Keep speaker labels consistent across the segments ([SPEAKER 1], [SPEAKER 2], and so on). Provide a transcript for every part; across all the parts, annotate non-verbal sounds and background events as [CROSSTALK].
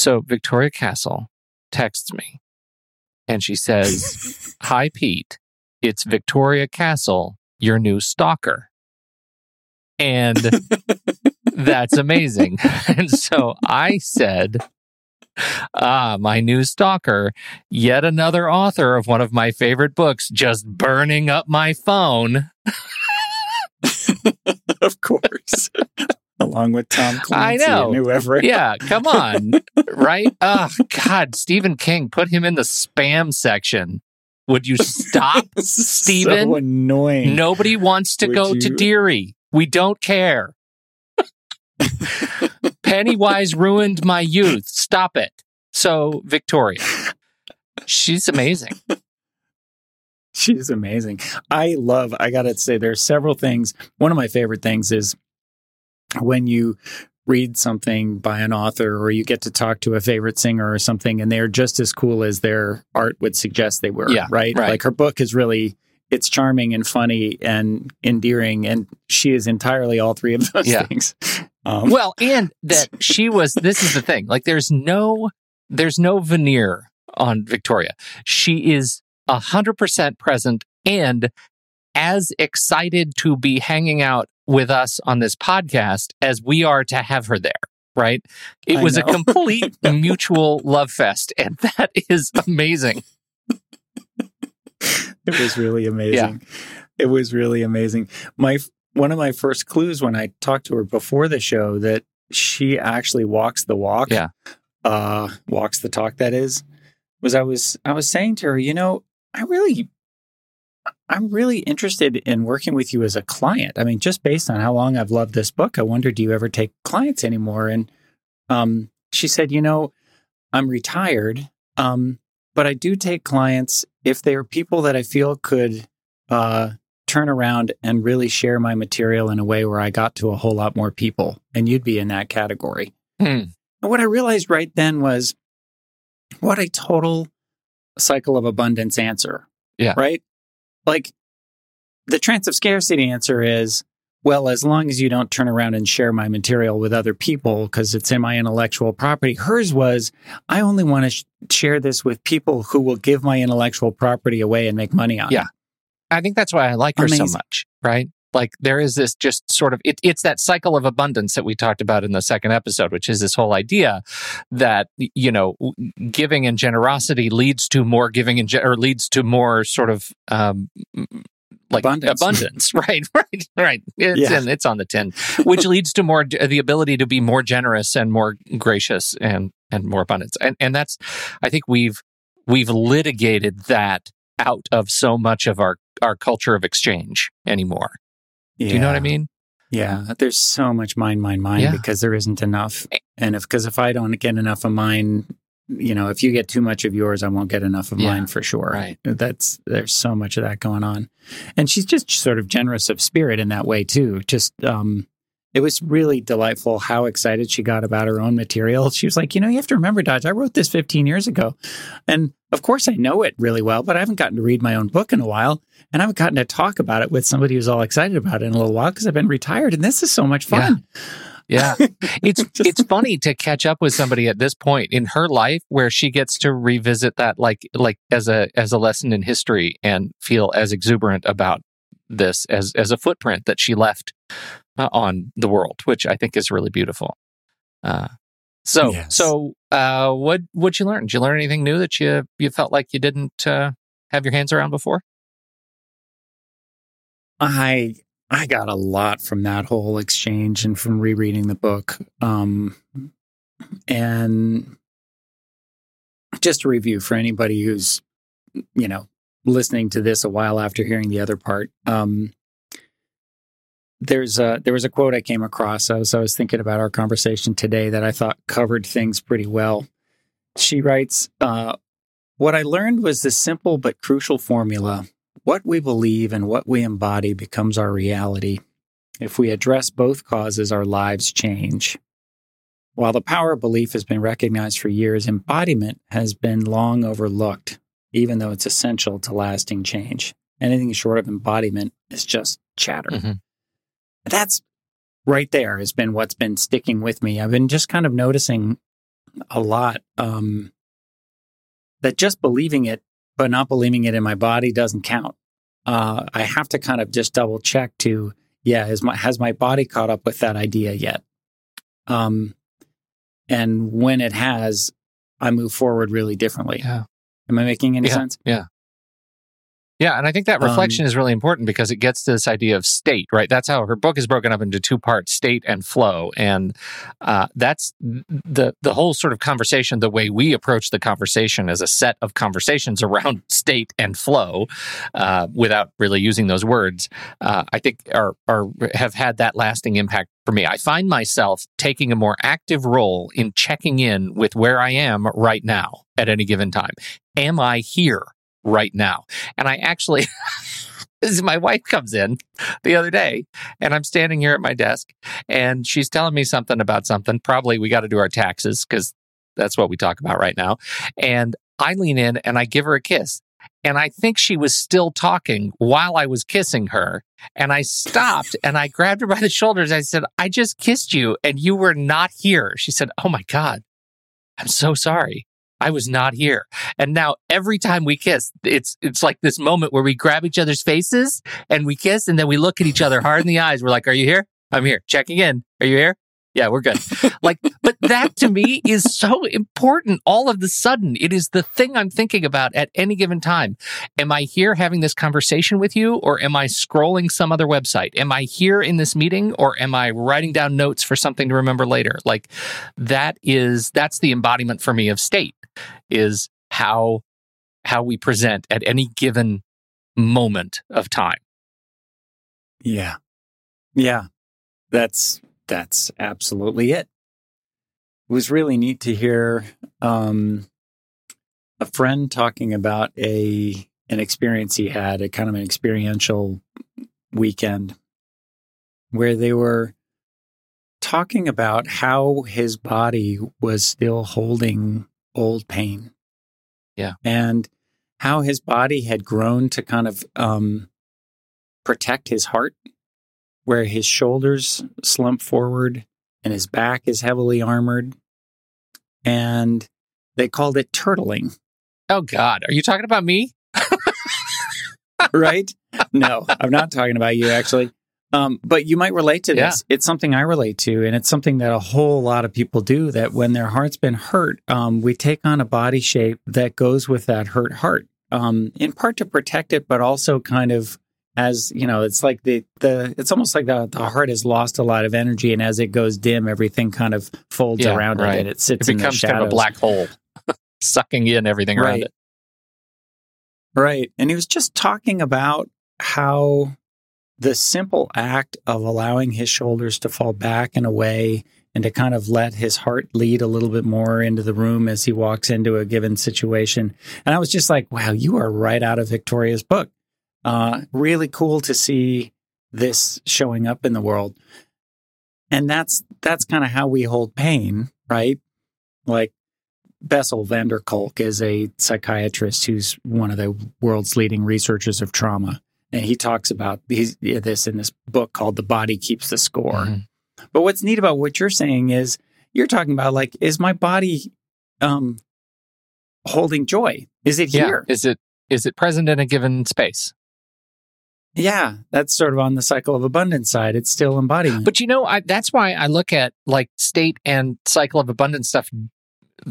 [SPEAKER 1] So Victoria Castle texts me and she says, [LAUGHS] Hi, Pete. It's Victoria Castle, your new stalker. And [LAUGHS] that's amazing. [LAUGHS] and so I said, Ah, my new stalker, yet another author of one of my favorite books, just burning up my phone.
[SPEAKER 2] of course. Along with Tom [LAUGHS] Clancy
[SPEAKER 1] I know.
[SPEAKER 2] and whoever.
[SPEAKER 1] Yeah, come on. [LAUGHS] right? Oh, God. Stephen King, put him in the spam section. Would you stop, [LAUGHS] Stephen?
[SPEAKER 2] So annoying.
[SPEAKER 1] Nobody wants to
[SPEAKER 2] Would
[SPEAKER 1] go to
[SPEAKER 2] you-
[SPEAKER 1] Deary. We don't care. Pennywise ruined my youth. Stop it. So, Victoria, she's amazing.
[SPEAKER 2] She's amazing. I love, I got to say, there are several things. One of my favorite things is when you read something by an author or you get to talk to a favorite singer or something and they're just as cool as their art would suggest they were.
[SPEAKER 1] Yeah,
[SPEAKER 2] right?
[SPEAKER 1] right.
[SPEAKER 2] Like her book is really. It's charming and funny and endearing, and she is entirely all three of those
[SPEAKER 1] Yeah.
[SPEAKER 2] things. [LAUGHS] Um,
[SPEAKER 1] Well, and that she was, this is the thing. Like, there's no, there's no veneer on Victoria. She is a hundred percent present and as excited to be hanging out with us on this podcast as we are to have her there. Right. It
[SPEAKER 2] I
[SPEAKER 1] was a complete [LAUGHS] mutual love fest. And [LAUGHS] that is amazing.
[SPEAKER 2] it was really amazing. It was really amazing. My one of my first clues when I talked to her before the show that she actually walks the walk.
[SPEAKER 1] Yeah.
[SPEAKER 2] Uh walks the talk that is was I was I was saying to her, you know, I really I'm really interested in working with you as a client. I mean, just based on how long I've loved this book, I wonder do you ever take clients anymore? And um she said, you know, I'm retired. Um but I do take clients if they are people that I feel could uh, turn around and really share my material in a way where I got to a whole lot more people. And you'd be in that category.
[SPEAKER 1] Hmm.
[SPEAKER 2] And what I realized right then was what a total cycle of abundance answer.
[SPEAKER 1] Yeah.
[SPEAKER 2] Right? Like the trance of scarcity answer is well, as long as you don't turn around and share my material with other people because it's in my intellectual property. Hers was, I only want to sh- share this with people who will give my intellectual property away and make money on
[SPEAKER 1] Yeah.
[SPEAKER 2] it.
[SPEAKER 1] I think that's why I like her so much, right? Like there is this just sort of it, it's that cycle of abundance that we talked about in the second episode, which is this whole idea that you know giving and generosity leads to more giving and ge- or leads to more sort of um, like
[SPEAKER 2] Abundance.
[SPEAKER 1] abundance, [LAUGHS] right? Right, right. It's
[SPEAKER 2] Yeah.
[SPEAKER 1] in, it's on the tin, which leads to more the ability to be more generous and more gracious and and more abundance, and and that's I think we've we've litigated that out of so much of our our culture of exchange anymore. Do you know what I mean?
[SPEAKER 2] Yeah, there's so much mine, mine, mine
[SPEAKER 1] Yeah.
[SPEAKER 2] because there isn't enough. And if because if I don't get enough of mine, you know, if you get too much of yours, I won't get enough of
[SPEAKER 1] Yeah,
[SPEAKER 2] mine for sure.
[SPEAKER 1] right.
[SPEAKER 2] That's there's so much of that going on, and she's just sort of generous of spirit in that way too. Just um, it was really delightful how excited she got about her own material. She was like, you know, you have to remember, Dodge, I wrote this 15 years ago, and of course I know it really well, but I haven't gotten to read my own book in a while. And I haven't gotten to talk about it with somebody who's all excited about it in a little while because I've been retired, and this is so much fun.
[SPEAKER 1] Yeah. [LAUGHS] It's
[SPEAKER 2] Just-
[SPEAKER 1] it's funny to catch up with somebody at this point in her life where she gets to revisit that like like as a as a lesson in history and feel as exuberant about this as as a footprint that she left uh, on the world, which I think is really beautiful. Uh, so
[SPEAKER 2] Yes.
[SPEAKER 1] so uh, what what you learn? Did you learn anything new that you you felt like you didn't uh, have your hands around before?
[SPEAKER 2] I I got a lot from that whole exchange and from rereading the book. Um, and just a review for anybody who's you know listening to this a while after hearing the other part. Um, there's a there was a quote I came across as I was thinking about our conversation today that I thought covered things pretty well. She writes, uh, "What I learned was the simple but crucial formula: what we believe and what we embody becomes our reality. If we address both causes, our lives change." While the power of belief has been recognized for years, embodiment has been long overlooked, even though it's essential to lasting change. Anything short of embodiment is just chatter
[SPEAKER 1] Mhm.
[SPEAKER 2] That's right there has been what's been sticking with me. I've been just kind of noticing a lot. Um, that just believing it, but not believing it in my body doesn't count. Uh, I have to kind of just double check to, yeah, has my has my body caught up with that idea yet? Um, and when it has, I move forward really differently.
[SPEAKER 1] Yeah.
[SPEAKER 2] Am I making any
[SPEAKER 1] Yeah.
[SPEAKER 2] sense?
[SPEAKER 1] Yeah, and I think that
[SPEAKER 2] Um,
[SPEAKER 1] reflection is really important because it gets to this idea of state, right? That's how her book is broken up into two parts: state and flow, and uh, that's the the whole sort of conversation. The way we approach the conversation as a set of conversations around [LAUGHS] state and flow, uh, without really using those words, uh, I think are are have had that lasting impact for me. I find myself taking a more active role in checking in with where I am right now at any given time. Am I here? Right now. And I actually, [LAUGHS] my wife comes in the other day, and I'm standing here at my desk, and she's telling me something about something. Probably we got to do our taxes because that's what we talk about right now. And I lean in and I give her a kiss. And I think she was still talking while I was kissing her. And I stopped and I grabbed her by the shoulders. I said, I just kissed you and you were not here. She said, Oh my God, I'm so sorry. I was not here. And now every time we kiss, it's it's like this moment where we grab each other's faces and we kiss and then we look at each other hard in the eyes. We're like, "Are you here? I'm here. Checking in. Are you here? Yeah, we're good." like but that to me is so important all of the sudden. It is the thing I'm thinking about at any given time. Am I here having this conversation with you or am I scrolling some other website? Am I here in this meeting or am I writing down notes for something to remember later? Like that is that's the embodiment for me of state is how how we present at any given moment of time.
[SPEAKER 2] Yeah. Yeah. That's that's absolutely it. It was really neat to hear um, a friend talking about a an experience he had, a kind of an experiential weekend where they were talking about how his body was still holding old pain.
[SPEAKER 1] Yeah.
[SPEAKER 2] And how his body had grown to kind of um, protect his heart, where his shoulders slump forward and his back is heavily armored. And they called it turtling,
[SPEAKER 1] Oh God, are you talking about me?
[SPEAKER 2] right? no, I'm not talking about you actually. Um, but you might relate to this. It's something I relate to, and it's something that a whole lot of people do. That when their heart's been hurt, um, we take on a body shape that goes with that hurt heart, um, in part to protect it, but also kind of as you know, it's like the the it's almost like the the heart has lost a lot of energy, and as it goes dim, everything kind of folds
[SPEAKER 1] Yeah,
[SPEAKER 2] around
[SPEAKER 1] right.
[SPEAKER 2] it, and it sits
[SPEAKER 1] It
[SPEAKER 2] in the
[SPEAKER 1] becomes kind of a black hole, [LAUGHS] sucking in everything around
[SPEAKER 2] Right.
[SPEAKER 1] it.
[SPEAKER 2] Right. And he was just talking about how the simple act of allowing his shoulders to fall back and away and to kind of let his heart lead a little bit more into the room as he walks into a given situation. And I was just like, wow, you are right out of Victoria's book. Uh, really cool to see this showing up in the world. And that's that's kind of how we hold pain, right? Like Bessel van der Kolk is a psychiatrist who's one of the world's leading researchers of trauma. And he talks about these, this in this book called The Body Keeps the Score.
[SPEAKER 1] Mhm.
[SPEAKER 2] But what's neat about what you're saying is you're talking about like, is my body um, holding joy? Is it
[SPEAKER 1] Yeah.
[SPEAKER 2] here?
[SPEAKER 1] Is it is it present in a given space?
[SPEAKER 2] Yeah, that's sort of on the cycle of abundance side. It's still embodiment.
[SPEAKER 1] But you know, I, that's why I look at like state and cycle of abundance stuff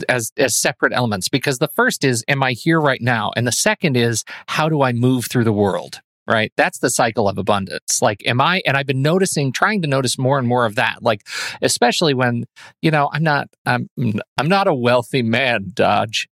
[SPEAKER 1] as as separate elements because the first is am I here right now? And the second is how do I move through the world right? That's the cycle of abundance. Like am I and I've been noticing trying to notice more and more of that. Like especially when you know I'm not I'm I'm not a wealthy man dodge.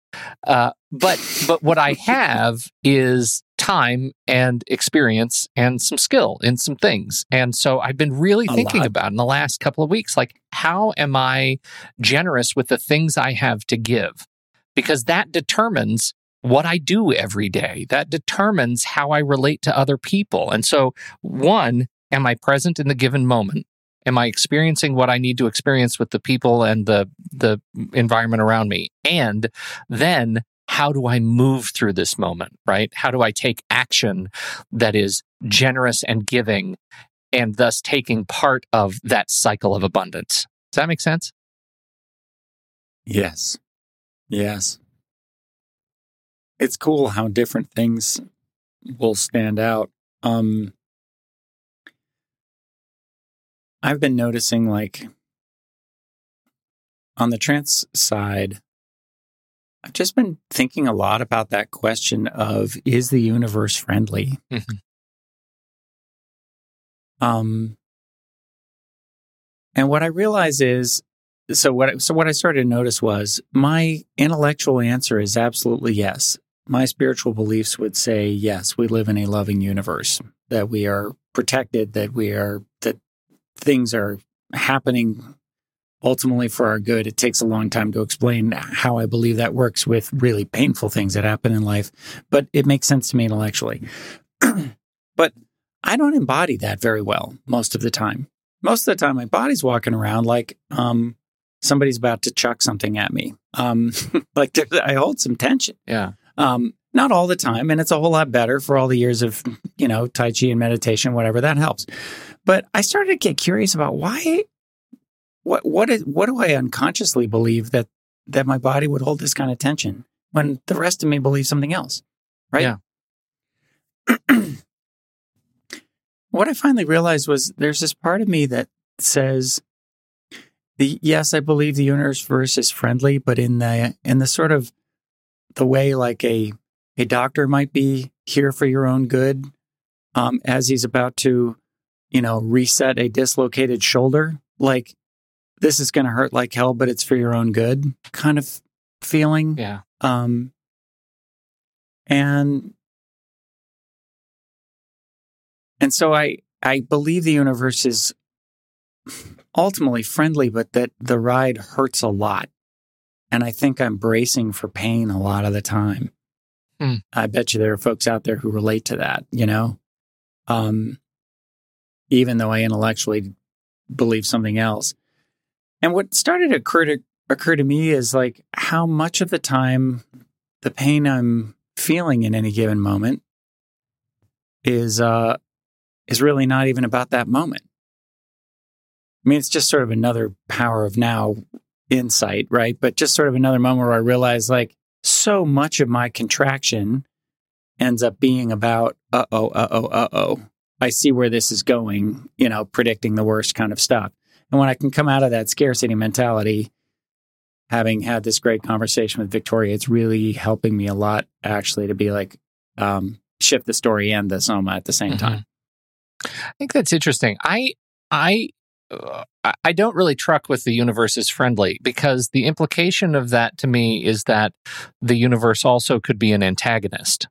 [SPEAKER 1] Uh, but but what I have is time and experience and some skill in some things. And so I've been really
[SPEAKER 2] A
[SPEAKER 1] thinking
[SPEAKER 2] lot.
[SPEAKER 1] about in the last couple of weeks, like how am I generous with the things I have to give? Because that determines what I do every day. That determines how I relate to other people. And so, one, am I present in the given moment? Am I experiencing what I need to experience with the people and the the environment around me? And then how do I move through this moment, right? How do I take action that is generous and giving and thus taking part of that cycle of abundance? Does that make sense?
[SPEAKER 2] Yes. Yes. It's cool how different things will stand out. Um, I've been noticing, like, on the trance side, I've just been thinking a lot about that question of is the universe friendly?
[SPEAKER 1] Mhm.
[SPEAKER 2] Um, and what I realize is, so what I, so what I started to notice was my intellectual answer is absolutely yes. My spiritual beliefs would say yes. We live in a loving universe that we are protected, that we are that things are happening ultimately for our good. It takes a long time to explain how I believe that works with really painful things that happen in life, but it makes sense to me intellectually. [CLEARS THROAT] but I don't embody that very well most of the time. Most of the time, my body's walking around like um, somebody's about to chuck something at me. Um, [LAUGHS] like I hold some tension.
[SPEAKER 1] Yeah.
[SPEAKER 2] Um, not all the time, and it's a whole lot better for all the years of you know tai chi and meditation, whatever that helps. But I started to get curious about why, what what is what do I unconsciously believe that that my body would hold this kind of tension when the rest of me believes something else, right?
[SPEAKER 1] Yeah. [CLEARS THROAT]
[SPEAKER 2] what I finally realized was there's this part of me that says, the, yes, I believe the universe is friendly, but in the in the sort of the way like a a doctor might be here for your own good, um, as he's about to, you know, reset a dislocated shoulder, like this is going to hurt like hell, but it's for your own good, kind of feeling.
[SPEAKER 1] Yeah.
[SPEAKER 2] Um, and and so I I believe the universe is ultimately friendly, but that the ride hurts a lot, and I think I'm bracing for pain a lot of the time.
[SPEAKER 1] Hmm.
[SPEAKER 2] I bet you there are folks out there who relate to that. You know, um, even though I intellectually believe something else. And what started to occur to occur to me is like how much of the time the pain I'm feeling in any given moment is uh is really not even about that moment. I mean, it's just sort of another power of now insight, right? But just sort of another moment where I realize like so much of my contraction ends up being about uh oh, uh oh, uh oh. I see where this is going, you know, predicting the worst kind of stuff. And when I can come out of that scarcity mentality, having had this great conversation with Victoria, it's really helping me a lot actually to be like, um, shift the story and the soma at the same
[SPEAKER 1] Mhm.
[SPEAKER 2] time.
[SPEAKER 1] I think that's interesting. I I uh, I- I don't really truck with the universe is friendly because the implication of that to me is that the universe also could be an antagonist,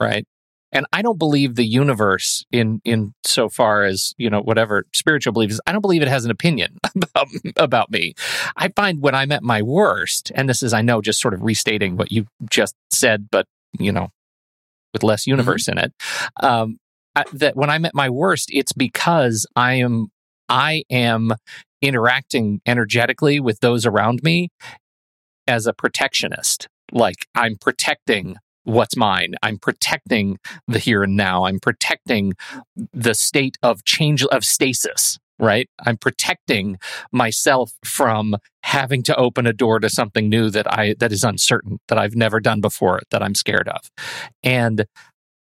[SPEAKER 1] right? And I don't believe the universe in in so far as you know whatever spiritual belief is. I don't believe it has an opinion [LAUGHS] about about me. I find when I'm at my worst, and this is I know just sort of restating what you just said, but you know with less universe in it. Um, I, that when I'm at my worst, it's because I am I am interacting energetically with those around me as a protectionist. Like I'm protecting what's mine. I'm protecting the here and now. I'm protecting the state of change of stasis. Right. I'm protecting myself from having to open a door to something new that I that is uncertain, that I've never done before, that I'm scared of. And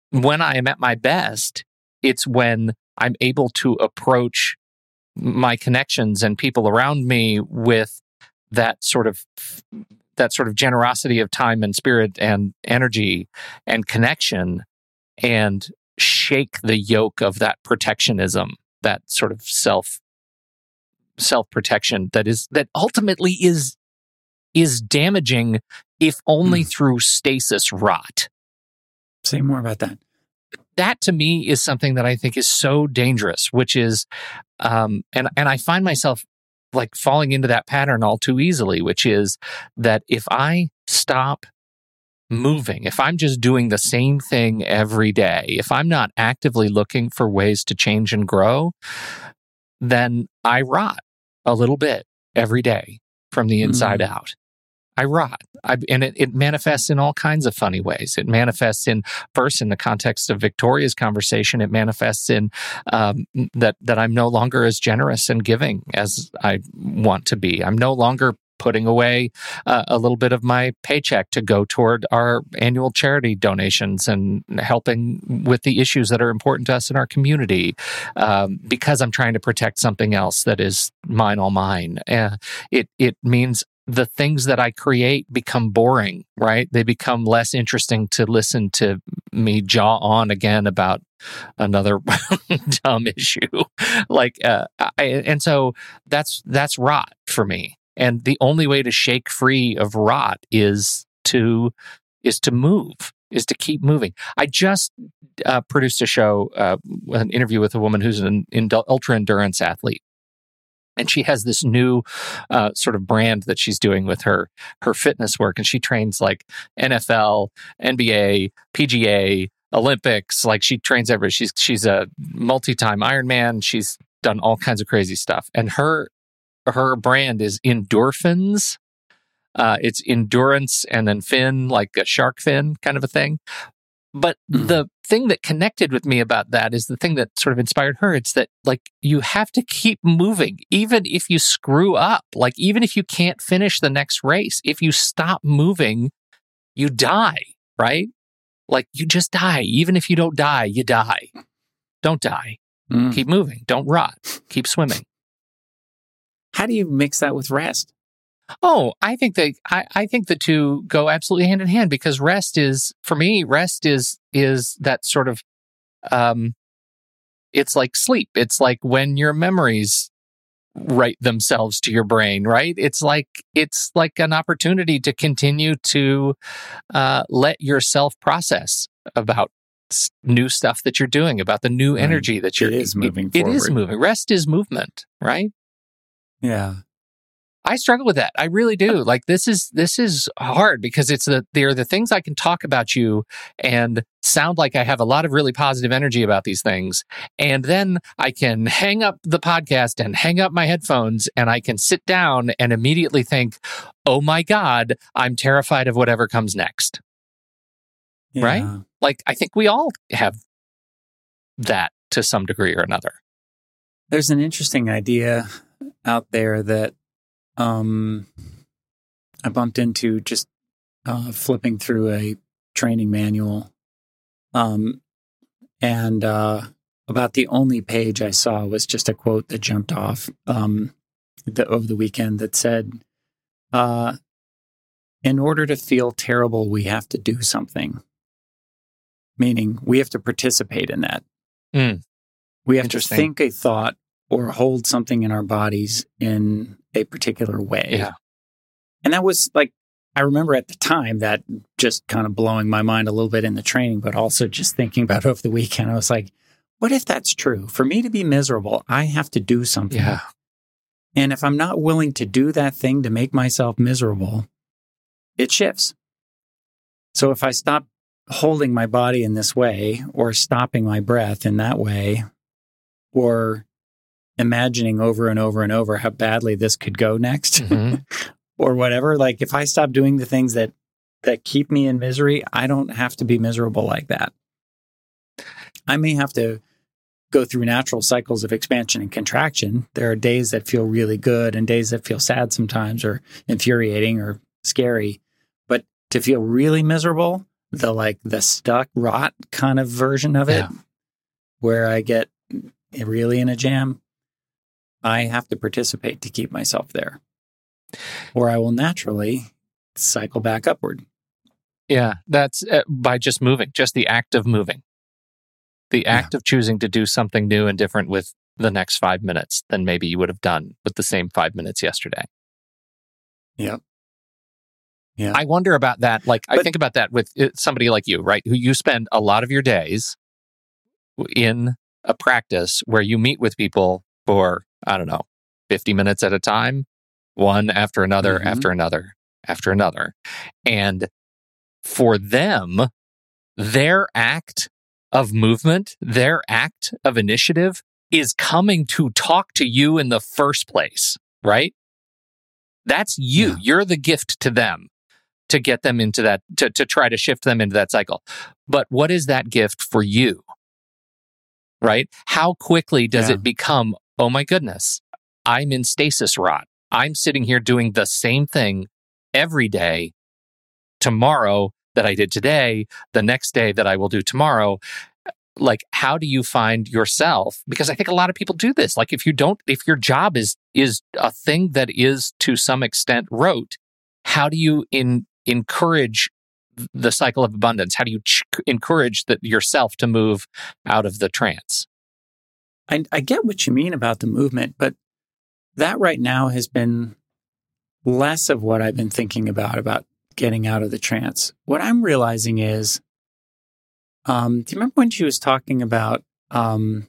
[SPEAKER 1] when I am at my best, it's when I'm able to approach my connections and people around me with that sort of that sort of generosity of time and spirit and energy and connection and shake the yoke of that protectionism that sort of self self protection that is that ultimately is is damaging if only through stasis rot
[SPEAKER 2] Say more about that.
[SPEAKER 1] that to me is something that I think is so dangerous, which is, um, and and I find myself like falling into that pattern all too easily, which is that if I stop moving, if I'm just doing the same thing every day, if I'm not actively looking for ways to change and grow, then I rot a little bit every day from the inside mm. out. I rot. I, and it, it manifests in all kinds of funny ways. It manifests in, first, in the context of Victoria's conversation, it manifests in um, that, that I'm no longer as generous and giving as I want to be. I'm no longer putting away uh, a little bit of my paycheck to go toward our annual charity donations and helping with the issues that are important to us in our community um, because I'm trying to protect something else that is mine all mine. Uh, it it means the things that I create become boring, right? They become less interesting to listen to me jaw on again about another [LAUGHS] dumb issue. [LAUGHS] Like, uh, I, and so that's that's rot for me. And the only way to shake free of rot is to is to move, is to keep moving. I just uh, produced a show, uh, an interview with a woman who's an, an ultra endurance athlete and she has this new uh, sort of brand that she's doing with her her fitness work and she trains like nfl nba pga olympics like she trains every she's she's a multi-time ironman she's done all kinds of crazy stuff and her her brand is endorphins uh, it's endurance and then fin like a shark fin kind of a thing but mm. the thing that connected with me about that is the thing that sort of inspired her. It's that like you have to keep moving, even if you screw up, like even if you can't finish the next race, if you stop moving, you die, right? Like you just die. Even if you don't die, you die. Don't die. Mm. Keep moving. Don't rot. Keep swimming.
[SPEAKER 2] How do you mix that with rest?
[SPEAKER 1] Oh, I think they I, I think the two go absolutely hand in hand because rest is for me, rest is is that sort of um it's like sleep. It's like when your memories write themselves to your brain, right? It's like it's like an opportunity to continue to uh, let yourself process about new stuff that you're doing, about the new right. energy that you're.
[SPEAKER 2] It is moving.
[SPEAKER 1] It, it is moving. Rest is movement, right?
[SPEAKER 2] Yeah.
[SPEAKER 1] I struggle with that. I really uh, do. Like this is this is hard because it's the they're the things I can talk about you and sound like I have a lot of really positive energy about these things. And then I can hang up the podcast and hang up my headphones and I can sit down and immediately think, "Oh my god, I'm terrified of whatever comes next." Yeah. Right? Like I think we all have that to some degree or another.
[SPEAKER 2] There's an interesting idea out there that um, I bumped into just uh, flipping through a training manual. Um, and uh, about the only page I saw was just a quote that jumped off um, the, over the weekend that said, uh, In order to feel terrible, we have to do something. Meaning, we have to participate in that.
[SPEAKER 1] Mm.
[SPEAKER 2] We have to think a thought or hold something in our bodies in a particular way.
[SPEAKER 1] Yeah.
[SPEAKER 2] And that was like, I remember at the time that just kind of blowing my mind a little bit in the training, but also just thinking about [LAUGHS] over the weekend. I was like, what if that's true? For me to be miserable, I have to do something.
[SPEAKER 1] Yeah.
[SPEAKER 2] And if I'm not willing to do that thing to make myself miserable, it shifts. So if I stop holding my body in this way or stopping my breath in that way or imagining over and over and over how badly this could go next mm-hmm. [LAUGHS] or whatever like if i stop doing the things that that keep me in misery i don't have to be miserable like that i may have to go through natural cycles of expansion and contraction there are days that feel really good and days that feel sad sometimes or infuriating or scary but to feel really miserable the like the stuck rot kind of version of it yeah. where i get really in a jam I have to participate to keep myself there, or I will naturally cycle back upward.
[SPEAKER 1] Yeah, that's uh, by just moving, just the act of moving, the act yeah. of choosing to do something new and different with the next five minutes than maybe you would have done with the same five minutes yesterday.
[SPEAKER 2] Yep. Yeah.
[SPEAKER 1] I wonder about that. Like, but, I think about that with uh, somebody like you, right? Who you spend a lot of your days in a practice where you meet with people for I don't know, 50 minutes at a time, one after another, mm-hmm. after another, after another. And for them, their act of movement, their act of initiative is coming to talk to you in the first place, right? That's you. Yeah. You're the gift to them to get them into that, to, to try to shift them into that cycle. But what is that gift for you? Right? How quickly does yeah. it become oh my goodness, I'm in stasis rot. I'm sitting here doing the same thing every day tomorrow that I did today, the next day that I will do tomorrow. Like, how do you find yourself? Because I think a lot of people do this. Like, if you don't, if your job is is a thing that is to some extent rote, how do you in encourage the cycle of abundance? How do you ch- encourage that yourself to move out of the trance?
[SPEAKER 2] I, I get what you mean about the movement, but that right now has been less of what I've been thinking about about getting out of the trance. What I'm realizing is, um, do you remember when she was talking about? Um,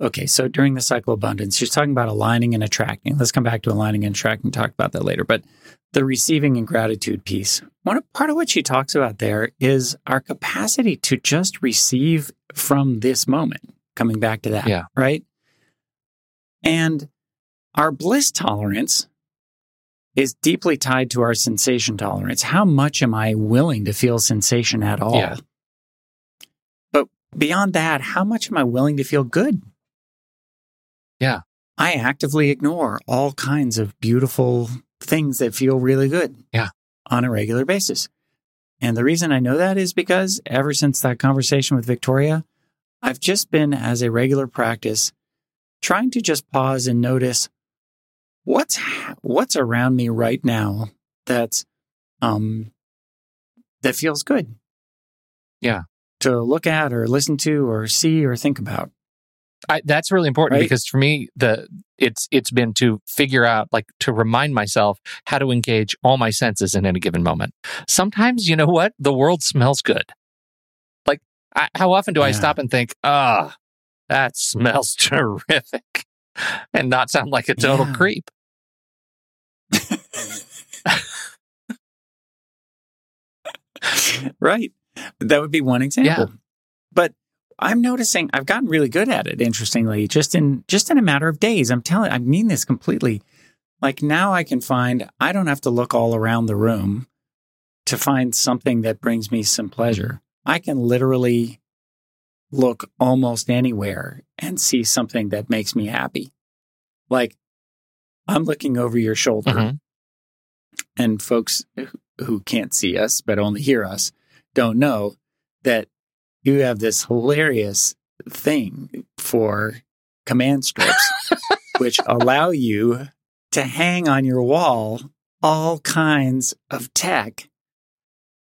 [SPEAKER 2] okay, so during the cycle of abundance, she's talking about aligning and attracting. Let's come back to aligning and attracting. Talk about that later, but the receiving and gratitude piece. One part of what she talks about there is our capacity to just receive from this moment. Coming back to that,
[SPEAKER 1] Yeah.
[SPEAKER 2] right? And our bliss tolerance is deeply tied to our sensation tolerance. How much am I willing to feel sensation at all?
[SPEAKER 1] Yeah.
[SPEAKER 2] But beyond that, how much am I willing to feel good?
[SPEAKER 1] Yeah.
[SPEAKER 2] I actively ignore all kinds of beautiful things that feel really good.
[SPEAKER 1] Yeah.
[SPEAKER 2] On a regular basis. And the reason I know that is because ever since that conversation with Victoria, I've just been as a regular practice trying to just pause and notice what's what's around me right now that's um that feels good.
[SPEAKER 1] Yeah.
[SPEAKER 2] To look at or listen to or see or think about.
[SPEAKER 1] I, that's really important
[SPEAKER 2] Right?
[SPEAKER 1] because for me, the it's it's been to figure out like to remind myself how to engage all my senses in any given moment. Sometimes, you know what, the world smells good. I, how often do I stop and think, "Ah, that smells [LAUGHS] terrific," and not sound like a total
[SPEAKER 2] Yeah.
[SPEAKER 1] creep? [LAUGHS]
[SPEAKER 2] right. That would be one example.
[SPEAKER 1] Yeah.
[SPEAKER 2] But I'm noticing I've gotten really good at it, interestingly, just in just in a matter of days. I'm telling I mean this completely. Like now I can find I don't have to look all around the room to find something that brings me some pleasure. I can literally look almost anywhere and see something that makes me happy. Like I'm looking over your shoulder
[SPEAKER 1] Mhm.
[SPEAKER 2] and folks who can't see us but only hear us don't know that you have this hilarious thing for command strips [LAUGHS] which allow you to hang on your wall all kinds of tech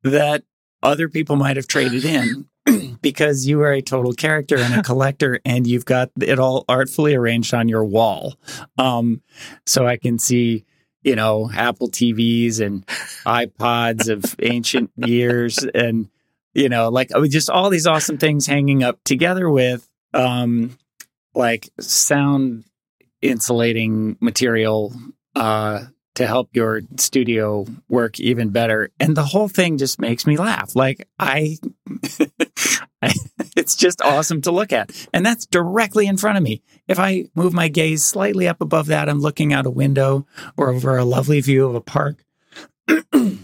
[SPEAKER 2] that other people might have traded in [CLEARS THROAT] because you are a total character and a [LAUGHS] collector and you've got it all artfully arranged on your wall. Um, so i can see you know apple tvs and ipods of ancient years and you know like oh, just all these awesome things hanging up together with um like sound insulating material uh to help your studio work even better. And the whole thing just makes me laugh. Like i, [LAUGHS] I it's just awesome to look at. And that's directly in front of me. If i move my gaze slightly up above that i'm looking out a window or over a lovely view of a park. [CLEARS THROAT]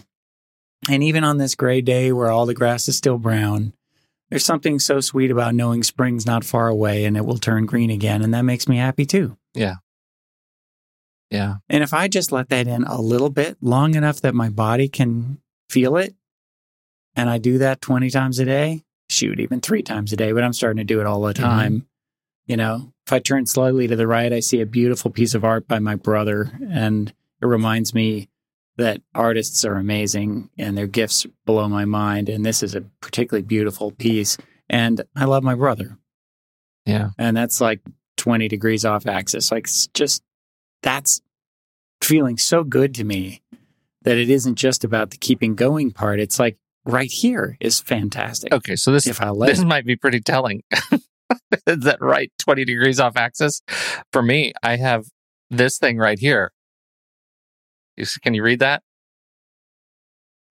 [SPEAKER 2] And even on this gray day where all the grass is still brown there's something so sweet about knowing spring's not far away and it will turn green again. And that makes me happy too.
[SPEAKER 1] Yeah.
[SPEAKER 2] And if I just let that in a little bit, long enough that my body can feel it, and I do that 20 times a day, shoot, even three times a day, but I'm starting to do it all the mm-hmm. time. You know, if I turn slightly to the right, I see a beautiful piece of art by my brother, and it reminds me that artists are amazing and their gifts blow my mind. And this is a particularly beautiful piece. And I love my brother
[SPEAKER 1] Yeah.
[SPEAKER 2] and that's like 20 degrees off axis. Like, it's just that's feeling so good to me that it isn't just about the keeping going part. It's like right here is fantastic.
[SPEAKER 1] Okay. So this
[SPEAKER 2] If I let
[SPEAKER 1] this
[SPEAKER 2] it.
[SPEAKER 1] might be pretty telling. [LAUGHS] Is that right? 20 degrees off axis? For me, I have this thing right here. Can you read that?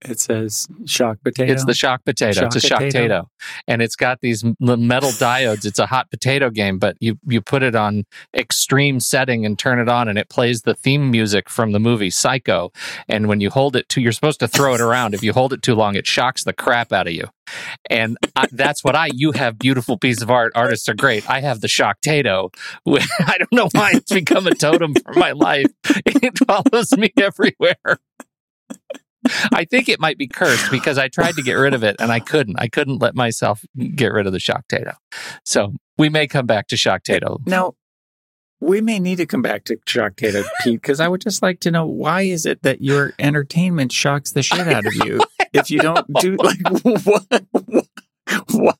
[SPEAKER 2] It says shock potato.
[SPEAKER 1] It's the shock potato.
[SPEAKER 2] Shock
[SPEAKER 1] it's a shock
[SPEAKER 2] potato.
[SPEAKER 1] potato, and it's got these metal diodes. It's a hot potato game, but you you put it on extreme setting and turn it on, and it plays the theme music from the movie Psycho. And when you hold it to, you're supposed to throw it around. If you hold it too long, it shocks the crap out of you. And I, that's what I. You have beautiful piece of art. Artists are great. I have the shock potato. [LAUGHS] I don't know why it's become a totem for my life. It follows me everywhere. I think it might be cursed because I tried to get rid of it and I couldn't. I couldn't let myself get rid of the shock tato. So we may come back to shock tato.
[SPEAKER 2] Now, we may need to come back to shock tato, Pete, because I would just like to know why is it that your entertainment shocks the shit out of you [LAUGHS] if you don't do like [LAUGHS] what? [LAUGHS] Why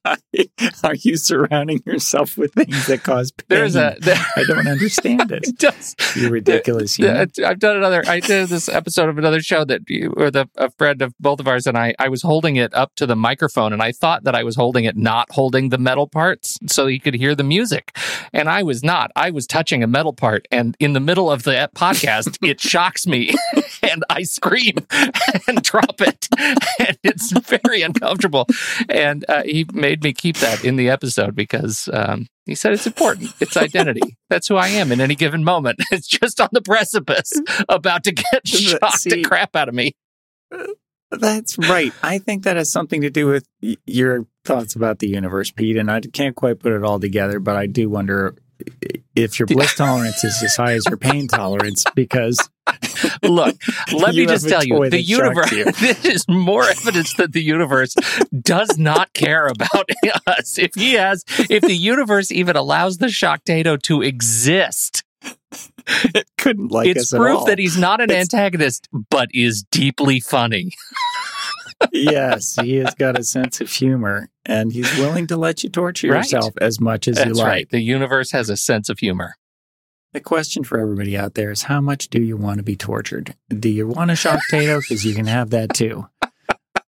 [SPEAKER 2] are you surrounding yourself with things that cause [LAUGHS] pain?
[SPEAKER 1] There's a. There,
[SPEAKER 2] I don't understand [LAUGHS] it.
[SPEAKER 1] does.
[SPEAKER 2] You ridiculous
[SPEAKER 1] Yeah,
[SPEAKER 2] human.
[SPEAKER 1] I've done another. I did this episode of another show that you, or the a friend of both of ours and I. I was holding it up to the microphone, and I thought that I was holding it, not holding the metal parts, so you could hear the music, and I was not. I was touching a metal part, and in the middle of the podcast, it shocks me, and I scream and drop it, and it's very uncomfortable. And uh, he made me keep that in the episode because um, he said it's important. It's identity. [LAUGHS] That's who I am in any given moment. [LAUGHS] It's just on the precipice, [LAUGHS] about to get shocked
[SPEAKER 2] See-
[SPEAKER 1] the crap out of me.
[SPEAKER 2] That's right. I think that has something to do with y- your thoughts about the universe, Pete. And I can't quite put it all together, but I do wonder if your bliss tolerance is as high as your pain tolerance because
[SPEAKER 1] Look, let me just tell you, the universe.
[SPEAKER 2] you. [LAUGHS]
[SPEAKER 1] This is more evidence that the universe does not care about [LAUGHS] us. If he has, if the universe even allows the shocktato to exist,
[SPEAKER 2] it couldn't like
[SPEAKER 1] it's proof that he's not an
[SPEAKER 2] It's-
[SPEAKER 1] antagonist, but is deeply funny.
[SPEAKER 2] Yes, he has got a sense of humor and he's willing to let you torture
[SPEAKER 1] Right.
[SPEAKER 2] yourself as much as you like.
[SPEAKER 1] That's right. The universe has a sense of humor.
[SPEAKER 2] The question for everybody out there is how much do you want to be tortured? Do you want a shock potato? Because you can have that too.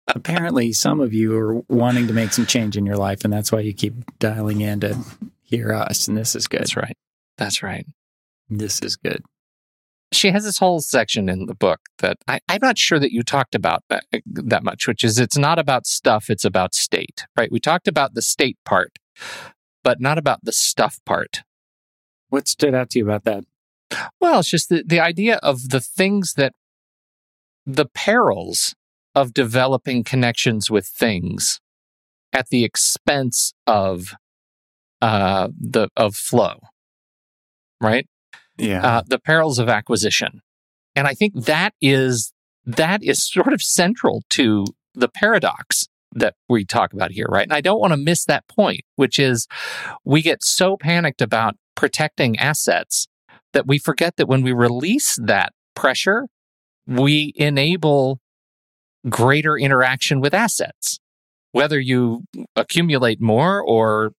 [SPEAKER 2] Apparently, some of you are wanting to make some change in your life, and that's why you keep dialing in to hear us. And this is good.
[SPEAKER 1] That's right. That's right.
[SPEAKER 2] This is good.
[SPEAKER 1] She has this whole section in the book that I, I'm not sure that you talked about that, that much, which is it's not about stuff, it's about state, right? We talked about the state part, but not about the stuff part.
[SPEAKER 2] What stood out to you about that?
[SPEAKER 1] Well, it's just the, the idea of the things that the perils of developing connections with things at the expense of uh the of flow right
[SPEAKER 2] Yeah.
[SPEAKER 1] uh, the perils of acquisition. And I think that is that is sort of central to the paradox that we talk about here, right? And I don't want to miss that point, which is we get so panicked about protecting assets that we forget that when we release that pressure, we enable greater interaction with assets. Whether you accumulate more or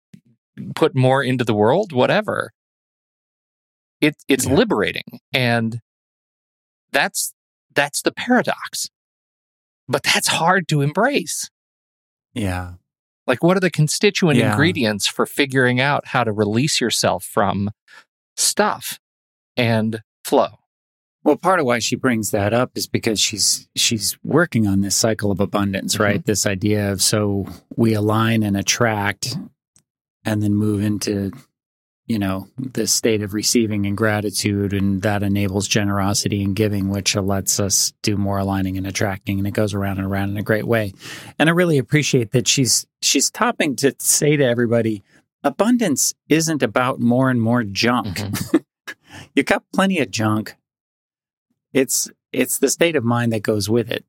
[SPEAKER 1] put more into the world, whatever it, it's
[SPEAKER 2] Yeah.
[SPEAKER 1] liberating and that's that's the paradox but that's hard to embrace
[SPEAKER 2] yeah.
[SPEAKER 1] like what are the constituent
[SPEAKER 2] Yeah.
[SPEAKER 1] ingredients for figuring out how to release yourself from stuff and flow
[SPEAKER 2] Well, part of why she brings that up is because she's she's working on this cycle of abundance,
[SPEAKER 1] Mm-hmm.
[SPEAKER 2] right? This idea of so we align and attract and then move into you know, the state of receiving and gratitude and that enables generosity and giving which lets us do more aligning and attracting and it goes around and around in a great way. And I really appreciate that she's she's topping to say to everybody abundance isn't about more and more junk. [LAUGHS] you got plenty of junk it's it's the state of mind that goes with it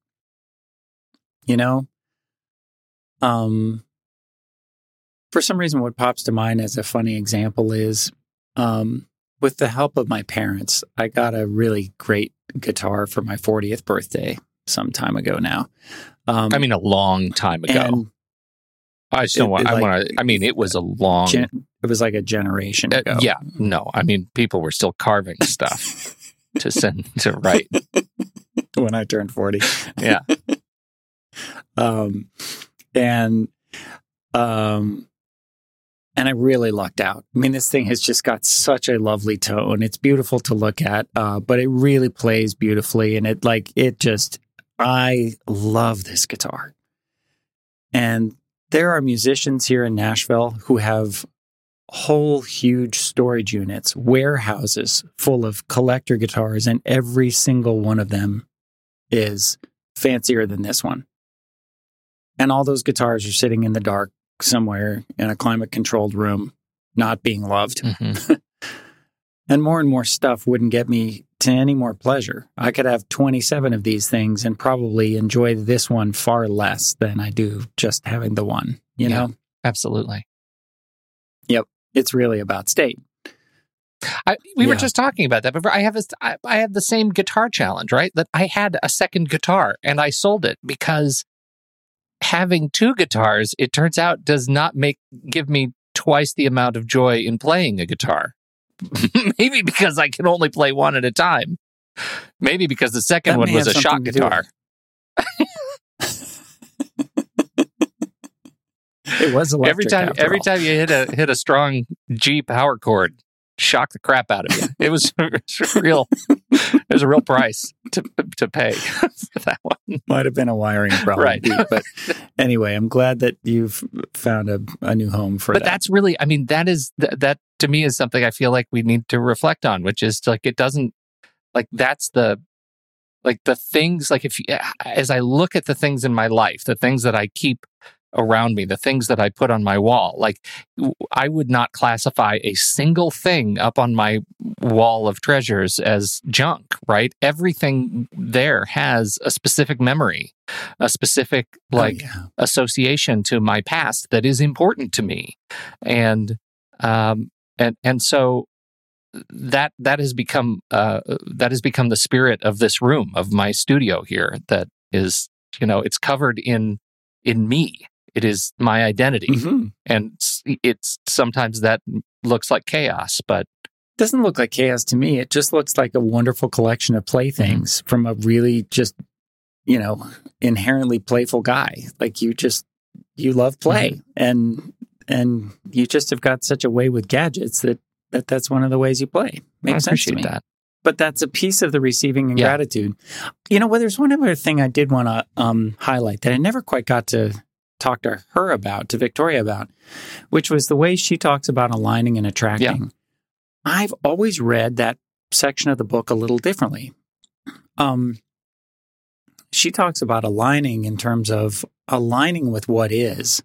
[SPEAKER 2] you know um for some reason what pops to mind as a funny example is um with the help of my parents i got a really great guitar for my 40th birthday some time ago now. Um
[SPEAKER 1] i mean a long time ago. i just don't want
[SPEAKER 2] it
[SPEAKER 1] i want to i mean it was a long
[SPEAKER 2] gen- it was like a generation
[SPEAKER 1] uh,
[SPEAKER 2] ago.
[SPEAKER 1] yeah no i mean people were still carving stuff to [LAUGHS] send to write.
[SPEAKER 2] When i turned 40
[SPEAKER 1] yeah. [LAUGHS]
[SPEAKER 2] Um, and um, and I really lucked out. I mean, this thing has just got such a lovely tone. It's beautiful to look at, uh, but it really plays beautifully, and it like it just I love this guitar. And there are musicians here in Nashville who have whole huge storage units, warehouses full of collector guitars, and every single one of them is fancier than this one. And all those guitars are sitting in the dark somewhere in a climate controlled room, not being loved.
[SPEAKER 1] Mm-hmm. [LAUGHS]
[SPEAKER 2] and more and more stuff wouldn't get me to any more pleasure. I could have 27 of these things and probably enjoy this one far less than I do just having the one, you
[SPEAKER 1] Yeah.
[SPEAKER 2] know?
[SPEAKER 1] Absolutely. Yep.
[SPEAKER 2] It's really about state.
[SPEAKER 1] I, we were just talking about that before. I have this. I, I had the same guitar challenge, right? That I had a second guitar and I sold it because having two guitars, it turns out, does not make give me twice the amount of joy in playing a guitar. [LAUGHS] Maybe because I can only play one at a time. Maybe because the second
[SPEAKER 2] That
[SPEAKER 1] one was a shock
[SPEAKER 2] something to do with
[SPEAKER 1] guitar. [LAUGHS]
[SPEAKER 2] It was
[SPEAKER 1] every time, every
[SPEAKER 2] all.
[SPEAKER 1] time you hit a hit a strong G power chord, shock the crap out of you. [LAUGHS] It was, [LAUGHS] it was real. There's a real price to to pay [LAUGHS] for that one.
[SPEAKER 2] Might have been a wiring problem.
[SPEAKER 1] Right.
[SPEAKER 2] But anyway, I'm glad that you've found a, a new home for
[SPEAKER 1] But
[SPEAKER 2] that.
[SPEAKER 1] that's really, I mean, that is th- that to me is something I feel like we need to reflect on, which is like it doesn't like that's the like the things like if you, as I look at the things in my life, the things that I keep around me, the things that I put on my wall, like I would not classify a single thing up on my wall of treasures as junk, right? Everything there has a specific memory, a specific
[SPEAKER 2] Oh,
[SPEAKER 1] like
[SPEAKER 2] yeah.
[SPEAKER 1] association to my past that is important to me and um and and so that that has become uh that has become the spirit of this room of my studio here that is you know it's covered in in me it is my identity
[SPEAKER 2] Mhm.
[SPEAKER 1] and it's, sometimes that looks like chaos but
[SPEAKER 2] doesn't look like chaos to me. It just looks like a wonderful collection of playthings from a really just, you know, inherently playful guy. Like you just you love play and and you just have got such a way with gadgets that, that that's one of the ways you play. Makes sense to me.
[SPEAKER 1] that
[SPEAKER 2] But that's a piece of the receiving and
[SPEAKER 1] Yeah.
[SPEAKER 2] gratitude. You know, well, there's one other thing I did want to um, highlight that I never quite got to talk to her about, to Victoria about, which was the way she talks about aligning and attracting. I've always read that section of the book a little differently. Um, she talks about aligning in terms of aligning with what is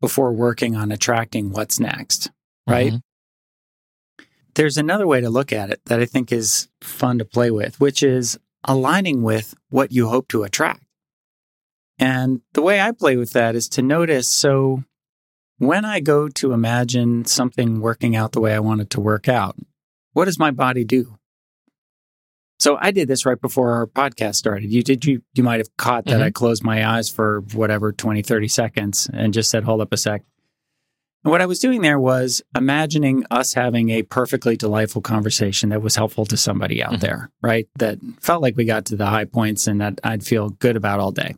[SPEAKER 2] before working on attracting what's next, right?
[SPEAKER 1] Mhm.
[SPEAKER 2] There's another way to look at it that I think is fun to play with, which is aligning with what you hope to attract. And the way I play with that is to notice so when I go to imagine something working out the way I want it to work out, what does my body do? So I did this right before our podcast started. You did you you might have caught that
[SPEAKER 1] Mhm.
[SPEAKER 2] I closed my eyes for whatever 20 30 seconds and just said hold up a sec. And what I was doing there was imagining us having a perfectly delightful conversation that was helpful to somebody out
[SPEAKER 1] Mhm.
[SPEAKER 2] there, right? That felt like we got to the high points and that I'd feel good about all day.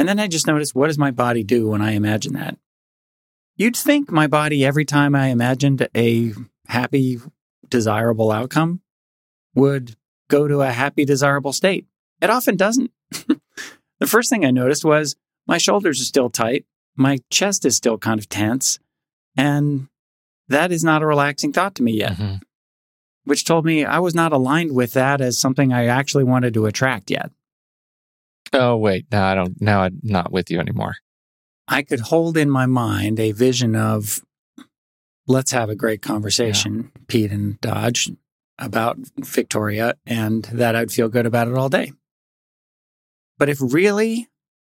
[SPEAKER 2] And then I just noticed what does my body do when I imagine that? You'd think my body, every time I imagined a happy, desirable outcome, would go to a happy, desirable state. It often doesn't. [LAUGHS] the first thing I noticed was my shoulders are still tight, my chest is still kind of tense, and that is not a relaxing thought to me yet,
[SPEAKER 1] Mhm.
[SPEAKER 2] which told me I was not aligned with that as something I actually wanted to attract yet.
[SPEAKER 1] Oh wait no i don't now i'm not with you anymore
[SPEAKER 2] I could hold in my mind a vision of let's have a great conversation, Pete and Dodge, about Victoria, and that I'd feel good about it all day. But if really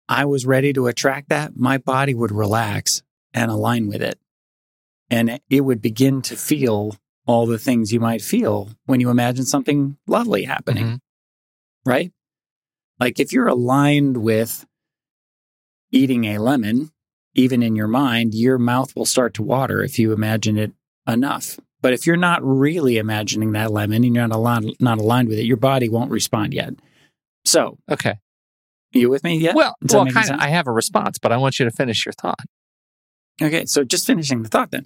[SPEAKER 2] I was ready to attract that, my body would relax and align with it. And it would begin to feel all the things you might feel when you imagine something lovely happening
[SPEAKER 1] Mhm.
[SPEAKER 2] right? Like if you're aligned with eating a lemon, even in your mind, your mouth will start to water if you imagine it enough. But if you're not really imagining that lemon and you're not aligned, not aligned with it, your body won't respond yet. So,
[SPEAKER 1] okay
[SPEAKER 2] you with me yet?
[SPEAKER 1] well well kind of i have a response but i want you to finish your thought
[SPEAKER 2] Okay, so just finishing the thought then.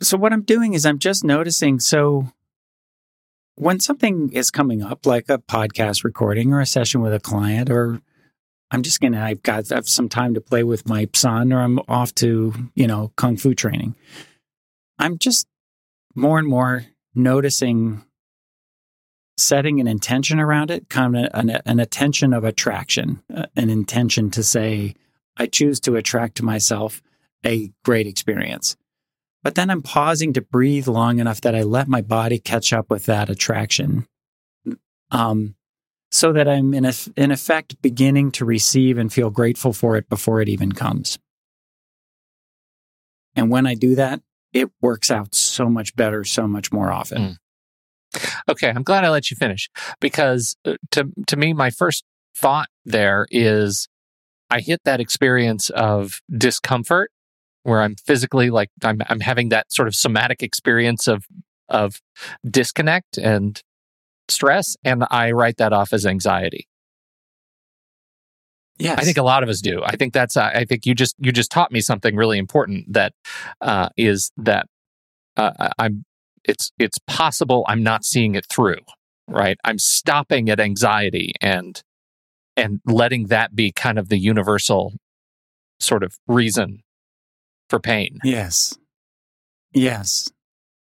[SPEAKER 2] So what I'm doing is I'm just noticing so when something is coming up, like a podcast recording or a session with a client, or I'm just gonna, I've got I have some time to play with my son, or I'm off to, you know, kung fu training. I'm just more and more noticing setting an intention around it, kind of an, an attention of attraction, uh, an intention to say, I choose to attract to myself a great experience. But then I'm pausing to breathe long enough that I let my body catch up with that attraction. Um, so that I'm in, a, in effect beginning to receive and feel grateful for it before it even comes. And when I do that, it works out so much better, so much more often. Mm.
[SPEAKER 1] Okay, I'm glad I let you finish because uh, to to me my first thought there is I hit that experience of discomfort where I'm physically like I'm I'm having that sort of somatic experience of of disconnect and stress and I write that off as anxiety.
[SPEAKER 2] Yes.
[SPEAKER 1] I think a lot of us do. I think that's uh, I think you just you just taught me something really important that uh, is that uh, I'm it's it's possible I'm not seeing it through, right? I'm stopping at anxiety and and letting that be kind of the universal sort of reason for pain.
[SPEAKER 2] Yes. Yes.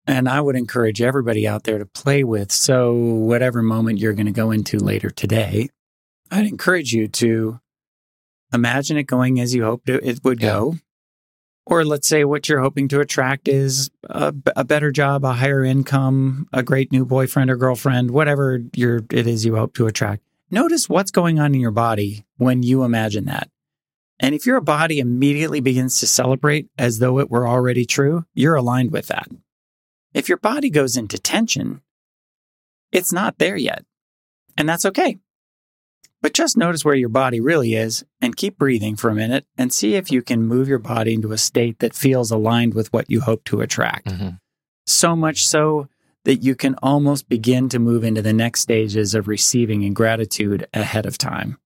[SPEAKER 2] And I would encourage everybody out there to play with. So, whatever moment you're going to go into later today, I'd encourage you to imagine it going as you hoped it would yeah. go. Or let's say what you're hoping to attract is a, a, better job, a higher income, a great new boyfriend or girlfriend, whatever you're, it is you hope to attract. Notice what's going on in your body when you imagine that. And if your body immediately begins to celebrate as though it were already true, you're aligned with that. If your body goes into tension, it's not there yet. And that's okay. But just notice where your body really is and keep breathing for a minute and see if you can move your body into a state that feels aligned with what you hope to attract. Mm-hmm. So much so that you can almost begin to move into the next stages of receiving and gratitude ahead of time.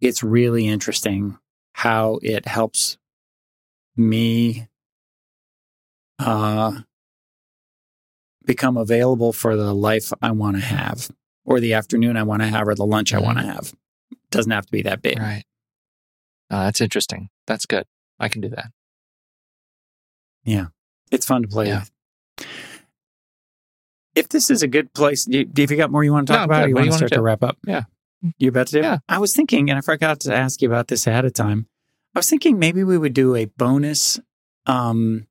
[SPEAKER 2] It's really interesting how it helps me uh, become available for the life I want to have, or the afternoon I want to have, or the lunch mm-hmm. I want to have It doesn't have to be that big.
[SPEAKER 1] Right. Uh, that's interesting. That's good. I can do that.
[SPEAKER 2] Yeah. It's fun to play yeah. with. If this is a good place, do you, you got more you want to talk no, about? Or you want to start to, to wrap up?
[SPEAKER 1] Yeah.
[SPEAKER 2] You about to do?
[SPEAKER 1] Yeah.
[SPEAKER 2] I was thinking, and I forgot to ask you about this ahead of time. I was thinking maybe we would do a bonus um,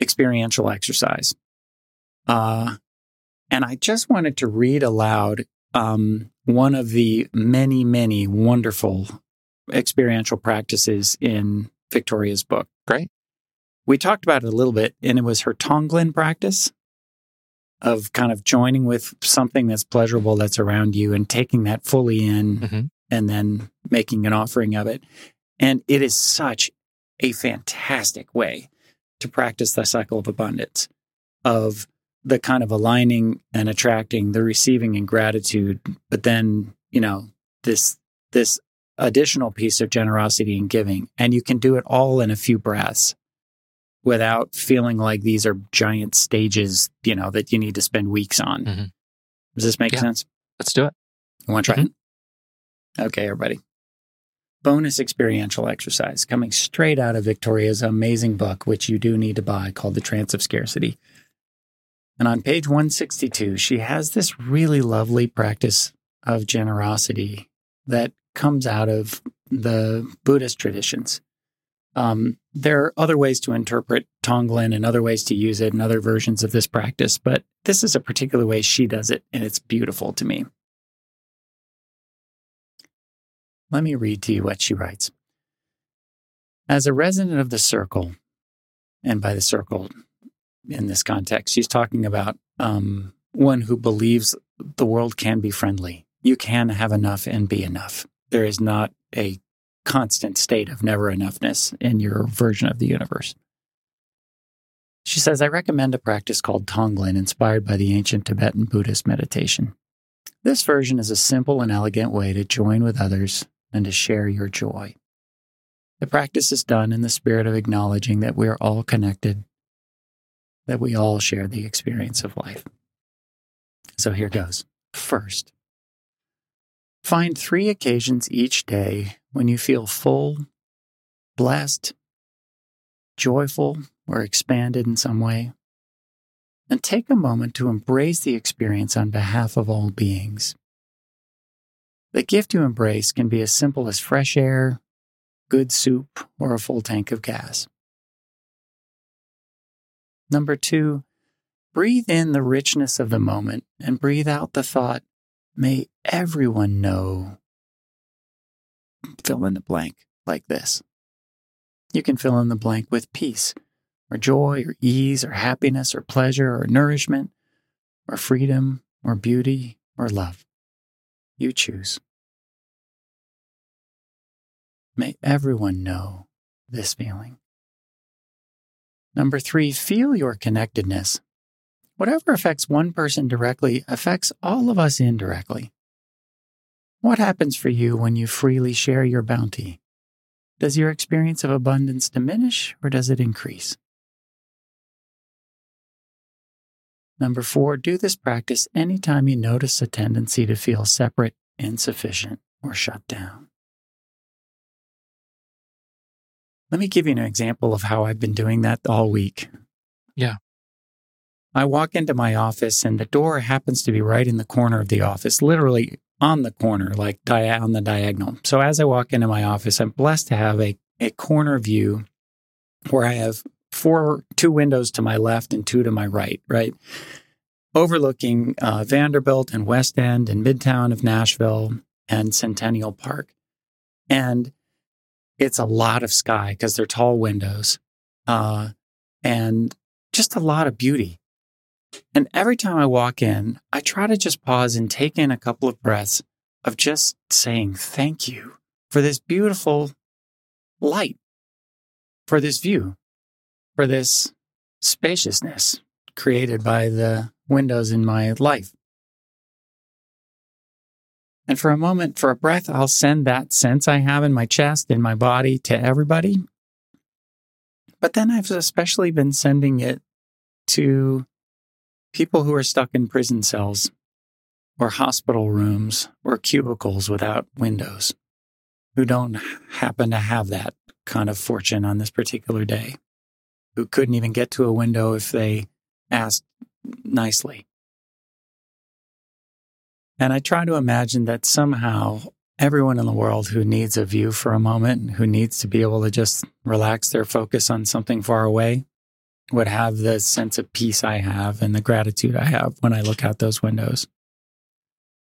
[SPEAKER 2] experiential exercise. Uh, and I just wanted to read aloud um, one of the many, many wonderful experiential practices in Victoria's book.
[SPEAKER 1] Great.
[SPEAKER 2] We talked about it a little bit, and it was her Tonglen practice of kind of joining with something that's pleasurable that's around you and taking that fully in mm-hmm. and then making an offering of it. And it is such a fantastic way to practice the cycle of abundance of the kind of aligning and attracting the receiving and gratitude but then you know this this additional piece of generosity and giving and you can do it all in a few breaths without feeling like these are giant stages you know that you need to spend weeks on mm-hmm. does this make
[SPEAKER 1] yeah.
[SPEAKER 2] sense
[SPEAKER 1] let's do it
[SPEAKER 2] you want to try mm-hmm. it okay everybody bonus experiential exercise coming straight out of victoria's amazing book which you do need to buy called the trance of scarcity and on page 162, she has this really lovely practice of generosity that comes out of the Buddhist traditions. Um, there are other ways to interpret Tonglen and other ways to use it and other versions of this practice, but this is a particular way she does it, and it's beautiful to me. Let me read to you what she writes. As a resident of the circle, and by the circle, in this context. She's talking about um, one who believes the world can be friendly. You can have enough and be enough. There is not a constant state of never enoughness in your version of the universe. She says, I recommend a practice called Tonglen, inspired by the ancient Tibetan Buddhist meditation. This version is a simple and elegant way to join with others and to share your joy. The practice is done in the spirit of acknowledging that we are all connected that we all share the experience of life. So here goes. First, find three occasions each day when you feel full, blessed, joyful, or expanded in some way. And take a moment to embrace the experience on behalf of all beings. The gift you embrace can be as simple as fresh air, good soup, or a full tank of gas. Number two, breathe in the richness of the moment and breathe out the thought, may everyone know. Fill in the blank like this. You can fill in the blank with peace, or joy, or ease, or happiness, or pleasure, or nourishment, or freedom, or beauty, or love. You choose. May everyone know this feeling. Number three, feel your connectedness. Whatever affects one person directly affects all of us indirectly. What happens for you when you freely share your bounty? Does your experience of abundance diminish or does it increase? Number four, do this practice anytime you notice a tendency to feel separate, insufficient, or shut down. Let me give you an example of how I've been doing that all week.
[SPEAKER 1] Yeah.
[SPEAKER 2] I walk into my office and the door happens to be right in the corner of the office, literally on the corner, like on the diagonal. So as I walk into my office, I'm blessed to have a, a corner view where I have four, two windows to my left and two to my right, right? Overlooking uh, Vanderbilt and West End and Midtown of Nashville and Centennial Park. And it's a lot of sky because they're tall windows uh, and just a lot of beauty. And every time I walk in, I try to just pause and take in a couple of breaths of just saying thank you for this beautiful light, for this view, for this spaciousness created by the windows in my life. And for a moment, for a breath, I'll send that sense I have in my chest, in my body to everybody. But then I've especially been sending it to people who are stuck in prison cells or hospital rooms or cubicles without windows, who don't happen to have that kind of fortune on this particular day, who couldn't even get to a window if they asked nicely. And I try to imagine that somehow everyone in the world who needs a view for a moment, who needs to be able to just relax their focus on something far away, would have the sense of peace I have and the gratitude I have when I look out those windows.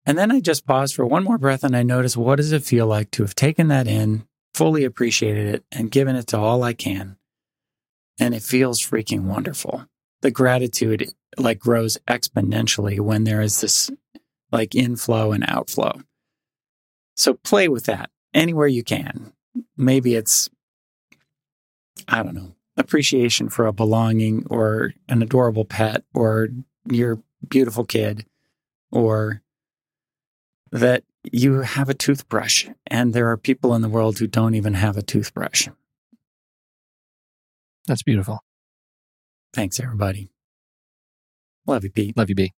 [SPEAKER 2] And then I just pause for one more breath and I notice what does it feel like to have taken that in, fully appreciated it, and given it to all I can. And it feels freaking wonderful. The gratitude like grows exponentially when there is this like inflow and outflow. So play with that anywhere you can. Maybe it's, I don't know, appreciation for a belonging or an adorable pet or your beautiful kid or that you have a toothbrush and there are people in the world who don't even have a toothbrush.
[SPEAKER 1] That's beautiful.
[SPEAKER 2] Thanks, everybody. Love you, Pete.
[SPEAKER 1] Love you, B.